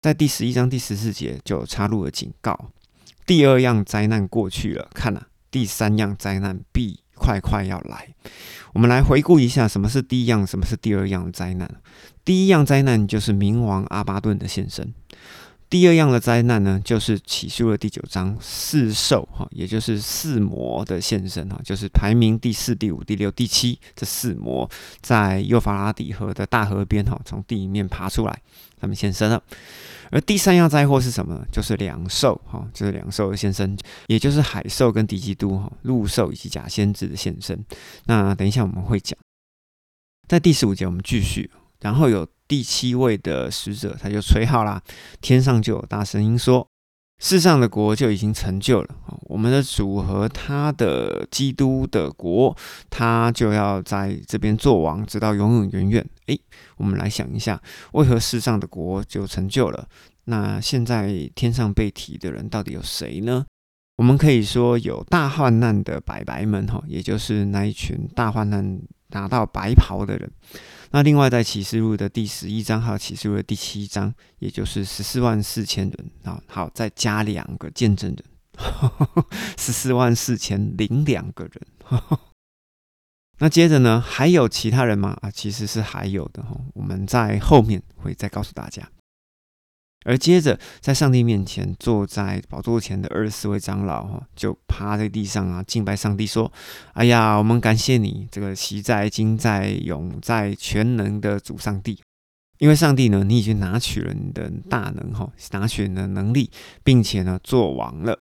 在第十一章第十四节就插入了警告：第二样灾难过去了，看啊，第三样灾难必快快要来。我们来回顾一下，什么是第一样，什么是第二样灾难？第一样灾难就是冥王阿巴顿的现身。第二样的灾难呢，就是起诉了第九章四兽哈，也就是四魔的现身哈，就是排名第四、第五、第六、第七这四魔，在幼发拉底河的大河边哈，从地面爬出来，他们现身了。而第三样灾祸是什么呢？就是两兽哈，就是两兽的现身，也就是海兽跟敌基督哈，陆兽以及假先知的现身。那等一下我们会讲，在第十五节我们继续，然后有。第七位的使者，他就吹号啦，天上就有大声音说：“世上的国就已经成就了我们的主和他的基督的国，他就要在这边做王，直到永永远远。”诶，我们来想一下，为何世上的国就成就了？那现在天上被提的人到底有谁呢？我们可以说有大患难的白白们哈，也就是那一群大患难拿到白袍的人。那另外，在启示录的第十一章还有启示录的第七章，也就是十四万四千人啊，好，再加两个见证人，十四万四千零两个人。那接着呢，还有其他人吗？啊，其实是还有的哈，我们在后面会再告诉大家。而接着，在上帝面前坐在宝座前的二十四位长老哈，就趴在地上啊，敬拜上帝说：“哎呀，我们感谢你，这个习在、今在、永在、全能的主上帝，因为上帝呢，你已经拿取了你的大能哈，拿取你的能力，并且呢，做王了。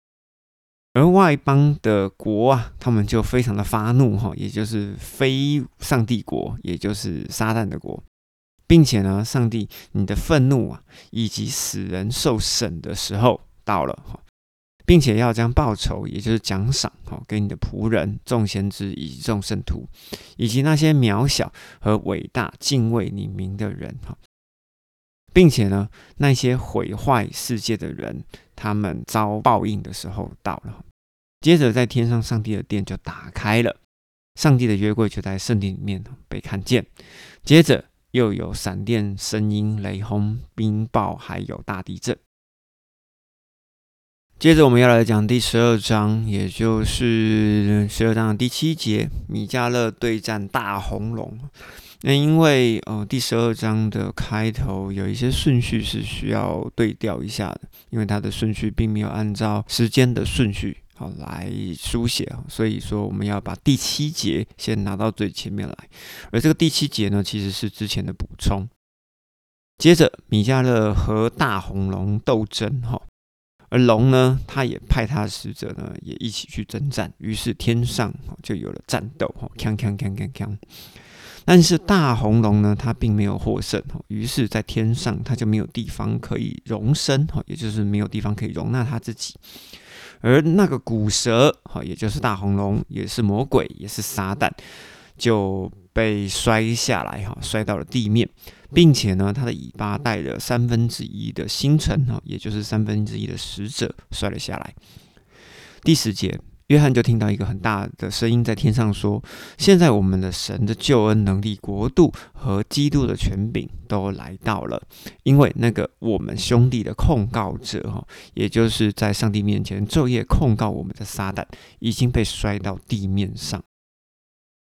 而外邦的国啊，他们就非常的发怒哈，也就是非上帝国，也就是撒旦的国。”并且呢，上帝，你的愤怒啊，以及死人受审的时候到了，并且要将报酬，也就是奖赏哈，给你的仆人众先知以及众圣徒，以及那些渺小和伟大敬畏你名的人哈，并且呢，那些毁坏世界的人，他们遭报应的时候到了。接着，在天上，上帝的殿就打开了，上帝的约柜就在圣殿里面被看见。接着。又有闪电、声音、雷轰、冰雹，还有大地震。接着我们要来讲第十二章，也就是十二章的第七节：米迦勒对战大红龙。那因为呃，第十二章的开头有一些顺序是需要对调一下的，因为它的顺序并没有按照时间的顺序。来书写啊，所以说我们要把第七节先拿到最前面来，而这个第七节呢，其实是之前的补充。接着，米迦勒和大红龙斗争，哈，而龙呢，他也派他的使者呢，也一起去征战，于是天上就有了战斗，哈，锵锵锵锵锵。但是大红龙呢，它并没有获胜，哈，于是在天上它就没有地方可以容身，哈，也就是没有地方可以容纳它自己。而那个古蛇，哈，也就是大红龙，也是魔鬼，也是撒旦，就被摔下来，哈，摔到了地面，并且呢，它的尾巴带着三分之一的星辰，哈，也就是三分之一的使者摔了下来。第十节。约翰就听到一个很大的声音在天上说：“现在我们的神的救恩能力、国度和基督的权柄都来到了，因为那个我们兄弟的控告者，哈，也就是在上帝面前昼夜控告我们的撒旦，已经被摔到地面上。”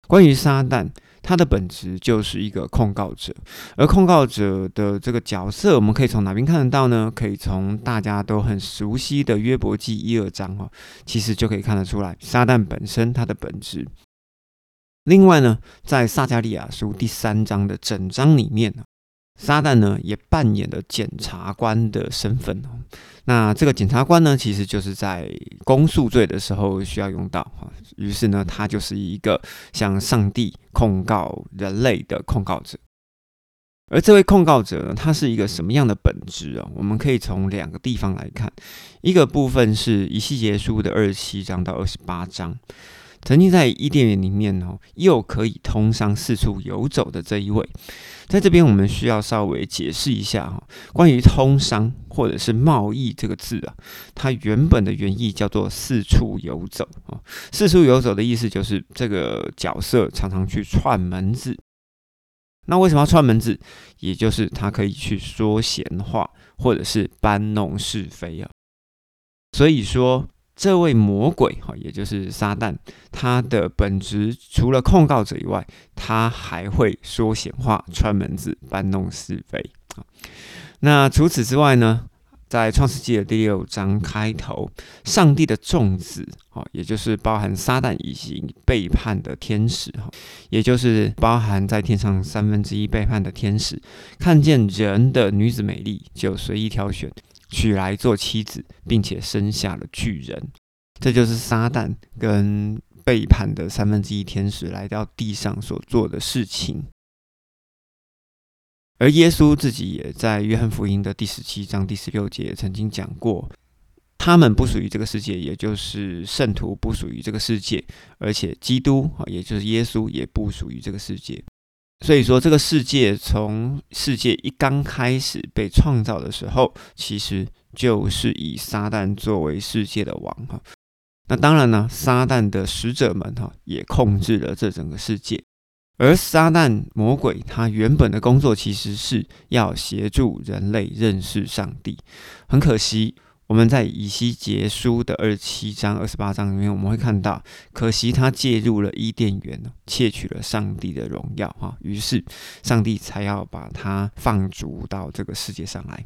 关于撒旦。他的本质就是一个控告者，而控告者的这个角色，我们可以从哪边看得到呢？可以从大家都很熟悉的约伯记一二章哈，其实就可以看得出来，撒旦本身它的本质。另外呢，在撒加利亚书第三章的整章里面呢。撒旦呢，也扮演了检察官的身份哦。那这个检察官呢，其实就是在公诉罪的时候需要用到哈。于是呢，他就是一个向上帝控告人类的控告者。而这位控告者呢，他是一个什么样的本质啊？我们可以从两个地方来看。一个部分是以西结书的二十七章到二十八章。曾经在伊甸园里面哦，又可以通商四处游走的这一位，在这边我们需要稍微解释一下哈，关于通商或者是贸易这个字啊，它原本的原意叫做四处游走啊，四处游走的意思就是这个角色常常去串门子。那为什么要串门子？也就是他可以去说闲话，或者是搬弄是非啊。所以说，这位魔鬼哈，也就是撒旦，他的本质除了控告者以外，他还会说闲话、串门子、搬弄是非。那除此之外呢？在创世纪的第六章开头，上帝的众子，哈，也就是包含撒旦以及背叛的天使，哈，也就是包含在天上三分之一背叛的天使，看见人的女子美丽，就随意挑选，娶来做妻子，并且生下了巨人。这就是撒旦跟背叛的三分之一天使来到地上所做的事情。而耶稣自己也在约翰福音的第十七章第十六节曾经讲过，他们不属于这个世界，也就是圣徒不属于这个世界，而且基督，也就是耶稣也不属于这个世界。所以说，这个世界从世界一刚开始被创造的时候，其实就是以撒旦作为世界的王哈。那当然呢，撒旦的使者们哈也控制了这整个世界。而撒旦魔鬼他原本的工作其实是要协助人类认识上帝。很可惜，我们在以西结书的二十七章、二十八章里面，我们会看到，可惜他介入了伊甸园，窃取了上帝的荣耀，哈，于是上帝才要把他放逐到这个世界上来。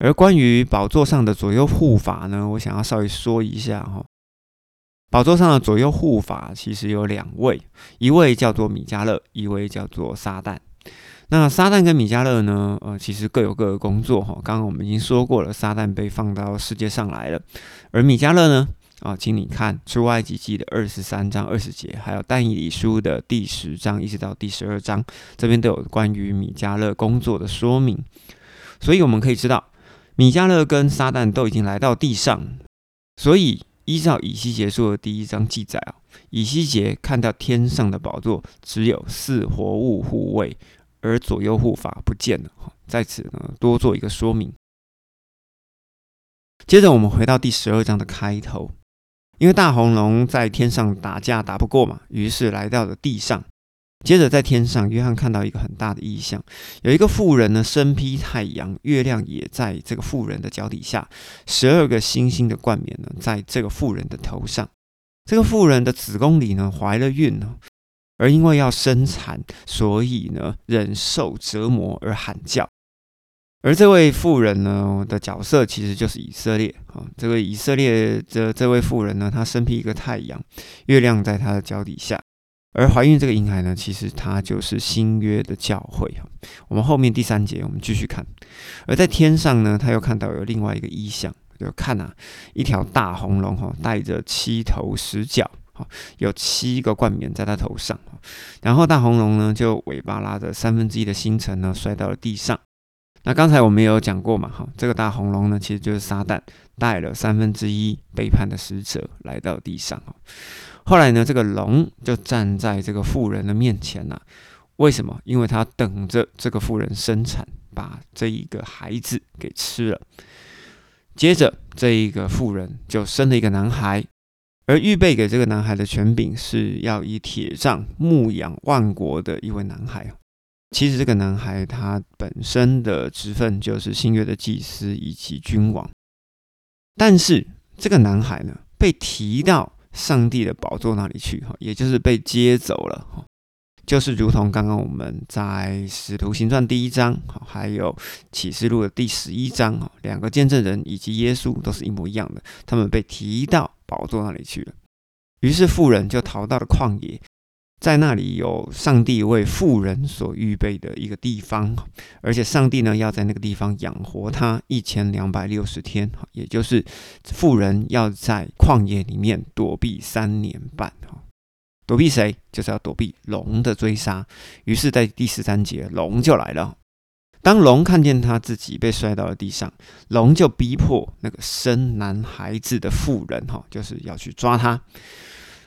而关于宝座上的左右护法呢，我想要稍微说一下，哈。宝座上的左右护法其实有两位，一位叫做米迦勒，一位叫做撒旦。那撒旦跟米迦勒呢？呃，其实各有各的工作哈。刚刚我们已经说过了，撒旦被放到世界上来了，而米迦勒呢？啊，请你看出埃及记的二十三章二十节，还有但以理书的第十章一直到第十二章，这边都有关于米迦勒工作的说明。所以我们可以知道，米迦勒跟撒旦都已经来到地上，所以。依照以西结书的第一章记载啊，以西结看到天上的宝座只有四活物护卫，而左右护法不见了。在此呢，多做一个说明。接着我们回到第十二章的开头，因为大红龙在天上打架打不过嘛，于是来到了地上。接着在天上，约翰看到一个很大的异象，有一个妇人呢，身披太阳，月亮也在这个妇人的脚底下，十二个星星的冠冕呢，在这个妇人的头上。这个妇人的子宫里呢，怀了孕呢，而因为要生产，所以呢，忍受折磨而喊叫。而这位妇人呢的角色其实就是以色列啊，这个以色列的这位妇人呢，她身披一个太阳，月亮在她的脚底下。而怀孕这个婴孩呢，其实它就是新约的教会哈。我们后面第三节我们继续看。而在天上呢，他又看到有另外一个异象，就看啊，一条大红龙哈，带着七头十角哈，有七个冠冕在它头上然后大红龙呢，就尾巴拉着三分之一的星辰呢，摔到了地上。那刚才我们也有讲过嘛哈，这个大红龙呢，其实就是撒旦带了三分之一背叛的使者来到地上。后来呢，这个龙就站在这个妇人的面前了。为什么？因为他等着这个妇人生产，把这一个孩子给吃了。接着，这一个妇人就生了一个男孩，而预备给这个男孩的权柄是要以铁杖牧养万国的一位男孩。其实，这个男孩他本身的职分就是新约的祭司以及君王。但是，这个男孩呢，被提到。上帝的宝座那里去哈，也就是被接走了哈，就是如同刚刚我们在使徒行传第一章哈，还有启示录的第十一章哈，两个见证人以及耶稣都是一模一样的，他们被提到宝座那里去了，于是富人就逃到了旷野。在那里有上帝为富人所预备的一个地方，而且上帝呢要在那个地方养活他一千两百六十天，也就是富人要在旷野里面躲避三年半，哈，躲避谁？就是要躲避龙的追杀。于是，在第十三节，龙就来了。当龙看见他自己被摔到了地上，龙就逼迫那个生男孩子的妇人，哈，就是要去抓他。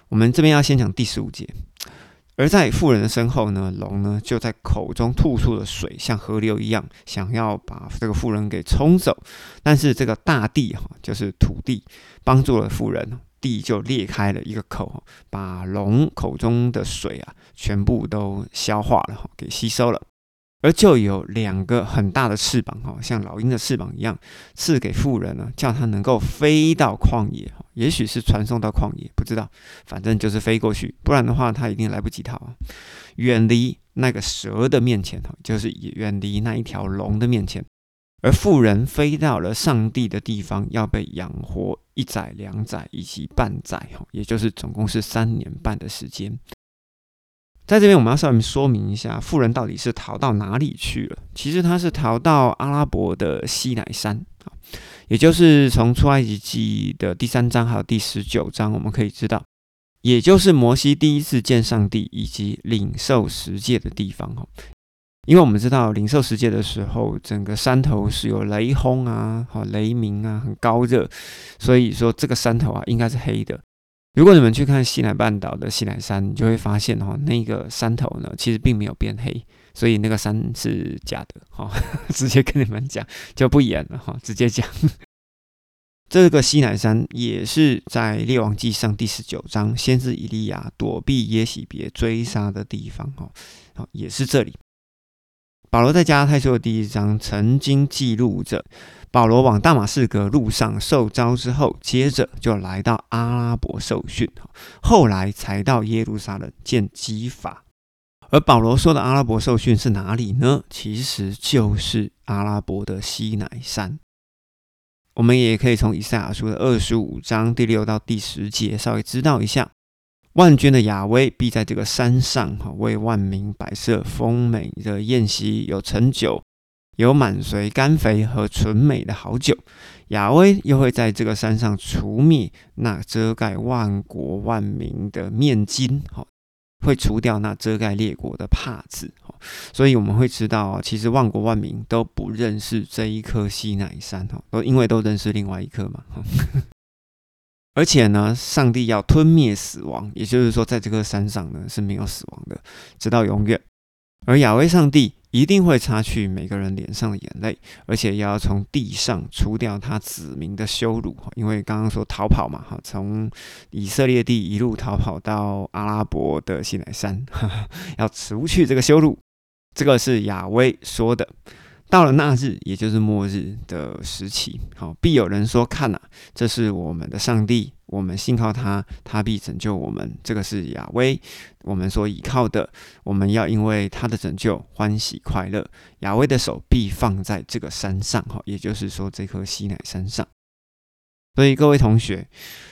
我们这边要先讲第十五节。而在妇人的身后呢，龙呢就在口中吐出了水，像河流一样，想要把这个妇人给冲走。但是这个大地哈，就是土地，帮助了妇人。地就裂开了一个口，把龙口中的水啊全部都消化了，给吸收了。而就有两个很大的翅膀哈，像老鹰的翅膀一样，赐给富人呢，叫他能够飞到旷野，也许是传送到旷野，不知道，反正就是飞过去，不然的话他一定来不及逃，远离那个蛇的面前哈，就是远离那一条龙的面前。而富人飞到了上帝的地方，要被养活一载、两载以及半载哈，也就是总共是三年半的时间。在这边，我们要稍微说明一下，富人到底是逃到哪里去了？其实他是逃到阿拉伯的西乃山啊，也就是从出埃及记的第三章还有第十九章，我们可以知道，也就是摩西第一次见上帝以及领受十诫的地方哈。因为我们知道领受十诫的时候，整个山头是有雷轰啊、好雷鸣啊，很高热，所以说这个山头啊应该是黑的。如果你们去看西南半岛的西南山，你就会发现哈，那个山头呢，其实并没有变黑，所以那个山是假的哈。直接跟你们讲就不演了哈，直接讲。这个西南山也是在列王纪上第十九章，先是以利亚躲避耶喜别追杀的地方哈，好，也是这里。保罗在加拉太书的第一章曾经记录着。保罗往大马士革路上受招之后，接着就来到阿拉伯受训，后来才到耶路撒冷见基法。而保罗说的阿拉伯受训是哪里呢？其实就是阿拉伯的西乃山。我们也可以从以赛亚书的二十五章第六到第十节稍微知道一下，万军的亚威必在这个山上，哈，为万民摆设丰美的宴席，有陈酒。有满髓甘肥和纯美的好酒，亚威又会在这个山上除灭那遮盖万国万民的面巾，哈，会除掉那遮盖列国的帕子，所以我们会知道，其实万国万民都不认识这一颗西乃山，哈，都因为都认识另外一颗嘛，而且呢，上帝要吞灭死亡，也就是说，在这颗山上呢是没有死亡的，直到永远，而亚威上帝。一定会擦去每个人脸上的眼泪，而且要从地上除掉他子民的羞辱。因为刚刚说逃跑嘛，哈，从以色列地一路逃跑到阿拉伯的西乃山，要除去这个羞辱。这个是亚威说的。到了那日，也就是末日的时期，好，必有人说：“看呐，这是我们的上帝，我们信靠他，他必拯救我们。”这个是亚威，我们所倚靠的，我们要因为他的拯救欢喜快乐。亚威的手臂放在这个山上，哈，也就是说这颗西乃山上。所以各位同学，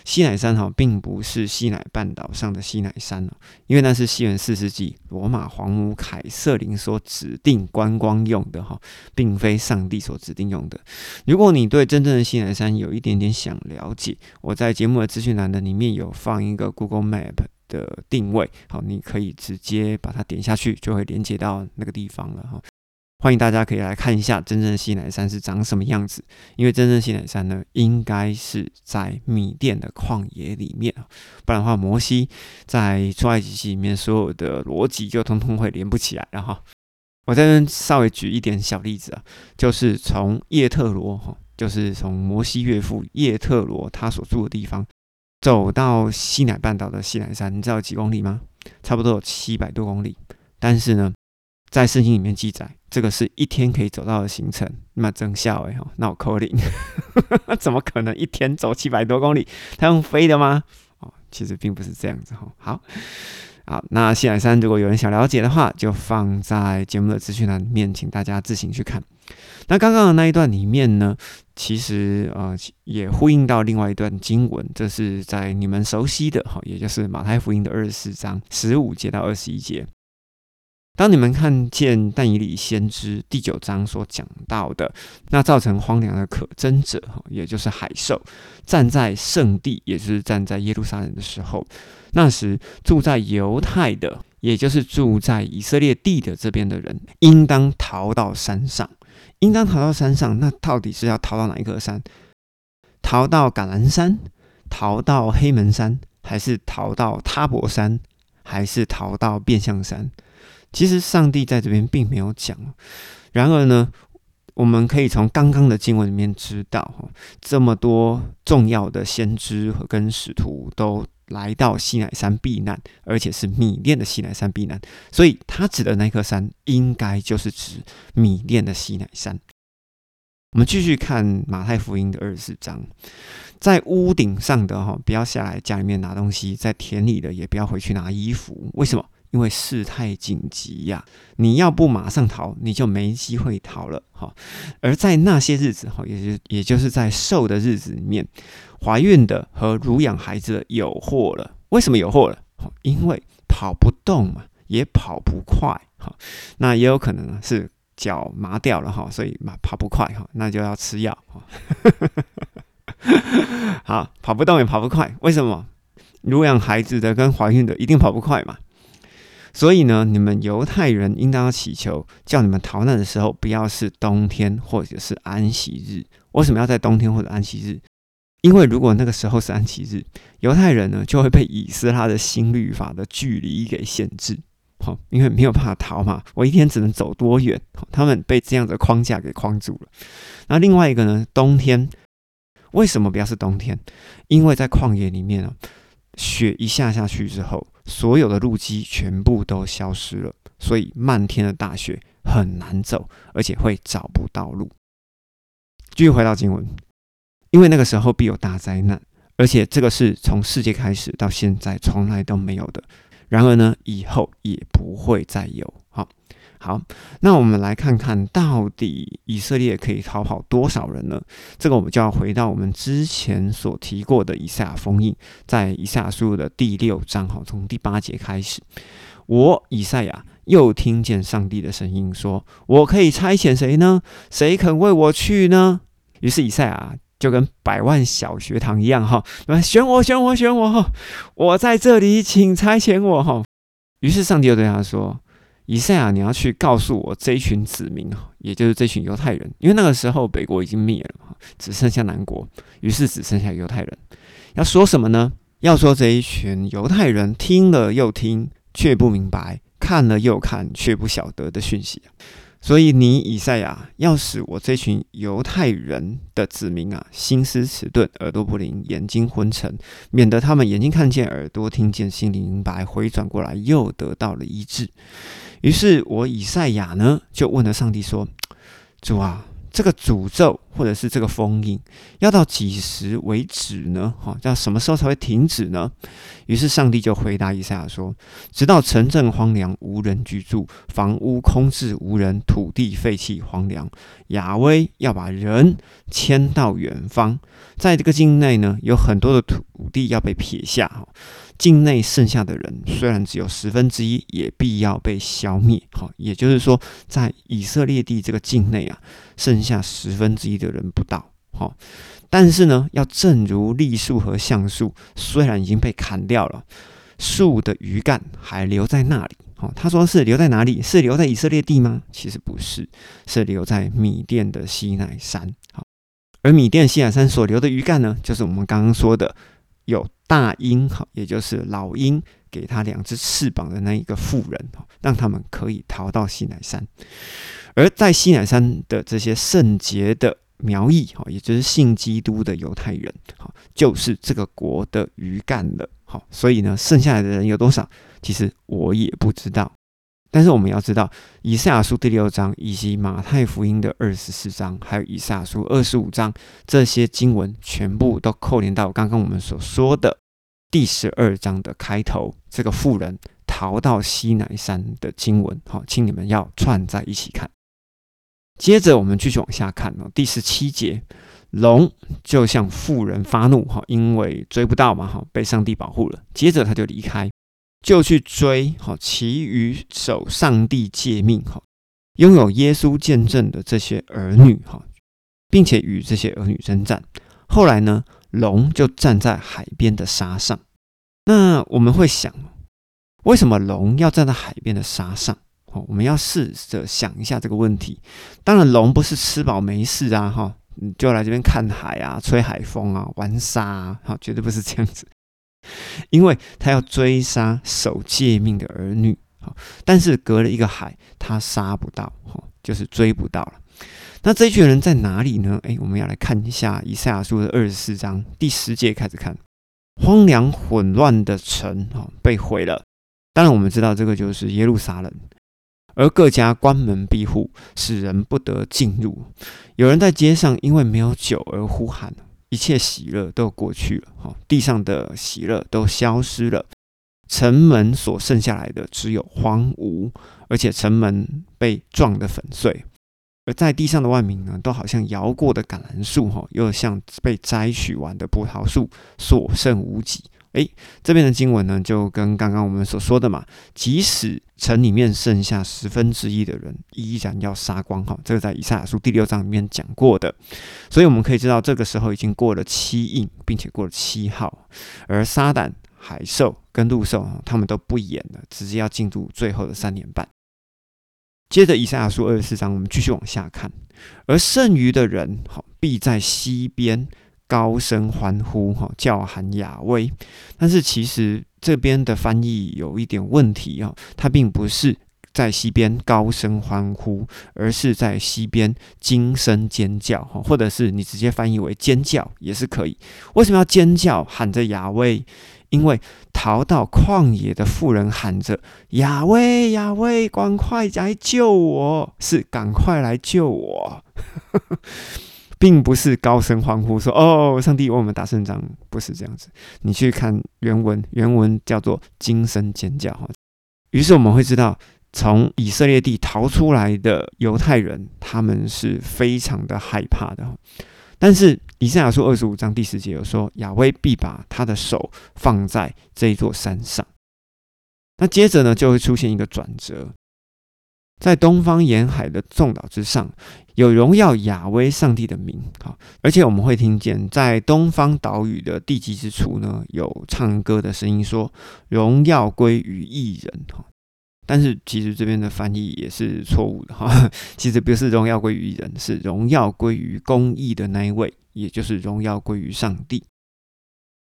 西乃山哈，并不是西乃半岛上的西乃山哦，因为那是西元四世纪罗马皇母凯瑟琳所指定观光用的哈，并非上帝所指定用的。如果你对真正的西乃山有一点点想了解，我在节目的资讯栏的里面有放一个 Google Map 的定位，好，你可以直接把它点下去，就会连接到那个地方了哈。欢迎大家可以来看一下真正的西乃山是长什么样子，因为真正西乃山呢，应该是在米甸的旷野里面不然的话，摩西在出埃及记里面所有的逻辑就通通会连不起来。了哈我这边稍微举一点小例子啊，就是从叶特罗哈，就是从摩西岳父叶特罗他所住的地方走到西乃半岛的西乃山，你知道几公里吗？差不多有七百多公里，但是呢。在圣经里面记载，这个是一天可以走到的行程，那真笑哎哈，那我扣零，怎么可能一天走七百多公里？他用飞的吗？哦，其实并不是这样子哈。好，好，那西海山如果有人想了解的话，就放在节目的资讯栏里面，请大家自行去看。那刚刚的那一段里面呢，其实呃也呼应到另外一段经文，这是在你们熟悉的哈，也就是马太福音的二十四章十五节到二十一节。当你们看见但以理先知第九章所讲到的那造成荒凉的可憎者，也就是海兽，站在圣地，也就是站在耶路撒冷的时候，那时住在犹太的，也就是住在以色列地的这边的人，应当逃到山上，应当逃到山上。那到底是要逃到哪一个山？逃到橄榄山，逃到黑门山，还是逃到塔伯山，还是逃到变相山？其实上帝在这边并没有讲，然而呢，我们可以从刚刚的经文里面知道，哈，这么多重要的先知和跟使徒都来到西乃山避难，而且是米甸的西乃山避难，所以他指的那颗山应该就是指米甸的西乃山。我们继续看马太福音的二十四章，在屋顶上的哈，不要下来家里面拿东西；在田里的也不要回去拿衣服。为什么？因为事态紧急呀！你要不马上逃，你就没机会逃了哈。而在那些日子哈，也就也就是在瘦的日子里面，怀孕的和乳养孩子的有祸了。为什么有祸了？因为跑不动嘛，也跑不快哈。那也有可能是。脚麻掉了哈，所以嘛跑不快哈，那就要吃药哈。好，跑不动也跑不快，为什么？乳养孩子的跟怀孕的一定跑不快嘛。所以呢，你们犹太人应当要祈求，叫你们逃难的时候不要是冬天或者是安息日。为什么要在冬天或者安息日？因为如果那个时候是安息日，犹太人呢就会被以斯拉的新律法的距离给限制。好，因为没有办法逃嘛，我一天只能走多远？他们被这样的框架给框住了。那另外一个呢？冬天为什么不要是冬天？因为在旷野里面啊，雪一下下去之后，所有的路基全部都消失了，所以漫天的大雪很难走，而且会找不到路。继续回到经文，因为那个时候必有大灾难，而且这个是从世界开始到现在从来都没有的。然而呢，以后也不会再有。好，好，那我们来看看到底以色列可以逃跑多少人呢？这个我们就要回到我们之前所提过的以赛亚封印，在以赛亚书的第六章，哈，从第八节开始，我以赛亚又听见上帝的声音说：“我可以差遣谁呢？谁肯为我去呢？”于是以赛亚。就跟百万小学堂一样哈，选我选我选我，我在这里，请差遣我哈。于是上帝又对他说：“以赛亚，你要去告诉我这一群子民哈，也就是这群犹太人，因为那个时候北国已经灭了嘛，只剩下南国，于是只剩下犹太人。要说什么呢？要说这一群犹太人听了又听却不明白，看了又看却不晓得的讯息。”所以你以赛亚要使我这群犹太人的子民啊，心思迟钝，耳朵不灵，眼睛昏沉，免得他们眼睛看见，耳朵听见，心里明白，回转过来又得到了医治。于是我以赛亚呢，就问了上帝说：“主啊。”这个诅咒或者是这个封印要到几时为止呢？哈，要什么时候才会停止呢？于是上帝就回答以赛亚说：“直到城镇荒凉，无人居住，房屋空置无人，土地废弃荒凉，亚威要把人迁到远方，在这个境内呢，有很多的土地要被撇下。哈。”境内剩下的人虽然只有十分之一，也必要被消灭。哈，也就是说，在以色列地这个境内啊，剩下十分之一的人不到。好，但是呢，要正如栗树和橡树，虽然已经被砍掉了，树的余干还留在那里。好，他说是留在哪里？是留在以色列地吗？其实不是，是留在米甸的西奈山。好，而米甸西奈山所留的余干呢，就是我们刚刚说的。有大鹰哈，也就是老鹰给他两只翅膀的那一个妇人，让他们可以逃到西乃山。而在西乃山的这些圣洁的苗裔哈，也就是信基督的犹太人哈，就是这个国的余干了。好，所以呢，剩下来的人有多少？其实我也不知道。但是我们要知道，以赛亚书第六章以及马太福音的二十四章，还有以赛亚书二十五章，这些经文全部都扣连到刚刚我们所说的第十二章的开头，这个妇人逃到西乃山的经文。好，请你们要串在一起看。接着我们继续往下看哦，第十七节，龙就向妇人发怒，哈，因为追不到嘛，哈，被上帝保护了。接着他就离开。就去追哈，其余守上帝诫命哈，拥有耶稣见证的这些儿女哈，并且与这些儿女征战。后来呢，龙就站在海边的沙上。那我们会想，为什么龙要站在海边的沙上？我们要试着想一下这个问题。当然，龙不是吃饱没事啊，哈，就来这边看海啊，吹海风啊，玩沙啊，哈，绝对不是这样子。因为他要追杀守诫命的儿女，哈但是隔了一个海，他杀不到，就是追不到了。那这群人在哪里呢？诶，我们要来看一下以赛亚书的二十四章第十节开始看，荒凉混乱的城哦被毁了。当然，我们知道这个就是耶路撒冷，而各家关门闭户，使人不得进入。有人在街上因为没有酒而呼喊，一切喜乐都过去了，哈，地上的喜乐都消失了。城门所剩下来的只有荒芜，而且城门被撞得粉碎。而在地上的万民呢，都好像摇过的橄榄树，哈，又像被摘取完的葡萄树，所剩无几。诶，这边的经文呢，就跟刚刚我们所说的嘛，即使城里面剩下十分之一的人，依然要杀光，哈，这个在以赛亚书第六章里面讲过的。所以我们可以知道，这个时候已经过了七印，并且过了七号，而撒旦。海兽跟陆兽他们都不演了，直接要进入最后的三年半。接着以赛亚书二十四章，我们继续往下看。而剩余的人，好必在西边高声欢呼，哈叫喊亚威。但是其实这边的翻译有一点问题啊，它并不是在西边高声欢呼，而是在西边惊声尖叫，哈，或者是你直接翻译为尖叫也是可以。为什么要尖叫喊着亚威？因为逃到旷野的妇人喊着：“亚威，亚威，赶快来救我！”是赶快来救我，并不是高声欢呼说：“哦，上帝为我们打胜仗！”不是这样子。你去看原文，原文叫做“惊声尖叫”哈。于是我们会知道，从以色列地逃出来的犹太人，他们是非常的害怕的。但是以赛亚书二十五章第十节有说，亚威必把他的手放在这一座山上。那接着呢，就会出现一个转折，在东方沿海的众岛之上，有荣耀亚威上帝的名。好，而且我们会听见在东方岛屿的地极之处呢，有唱歌的声音说：“荣耀归于一人。”哈。但是其实这边的翻译也是错误的哈，其实不是荣耀归于一人，是荣耀归于公义的那一位，也就是荣耀归于上帝。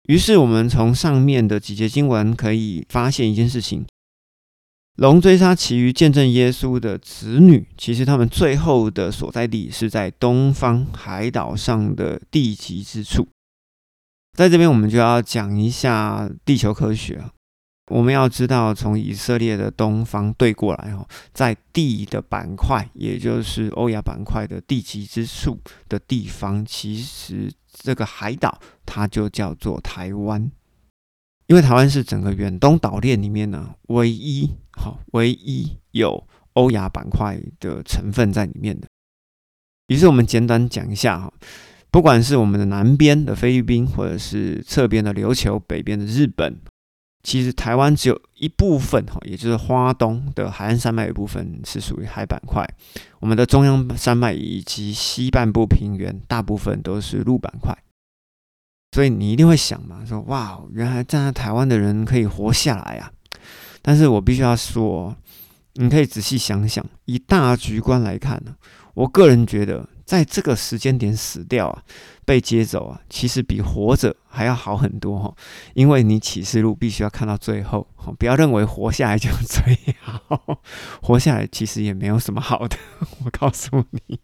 于是我们从上面的几节经文可以发现一件事情：龙追杀其余见证耶稣的子女，其实他们最后的所在地是在东方海岛上的地极之处。在这边我们就要讲一下地球科学。我们要知道，从以色列的东方对过来哦，在地的板块，也就是欧亚板块的地极之处的地方，其实这个海岛它就叫做台湾，因为台湾是整个远东岛链里面呢唯一好唯一有欧亚板块的成分在里面的。于是我们简短讲一下哈，不管是我们的南边的菲律宾，或者是侧边的琉球，北边的日本。其实台湾只有一部分哈，也就是花东的海岸山脉一部分是属于海板块，我们的中央山脉以及西半部平原大部分都是陆板块。所以你一定会想嘛，说哇，原来站在台湾的人可以活下来啊！但是我必须要说，你可以仔细想想，以大局观来看呢，我个人觉得。在这个时间点死掉啊，被接走啊，其实比活着还要好很多哈。因为你启示录必须要看到最后，不要认为活下来就最好，活下来其实也没有什么好的。我告诉你，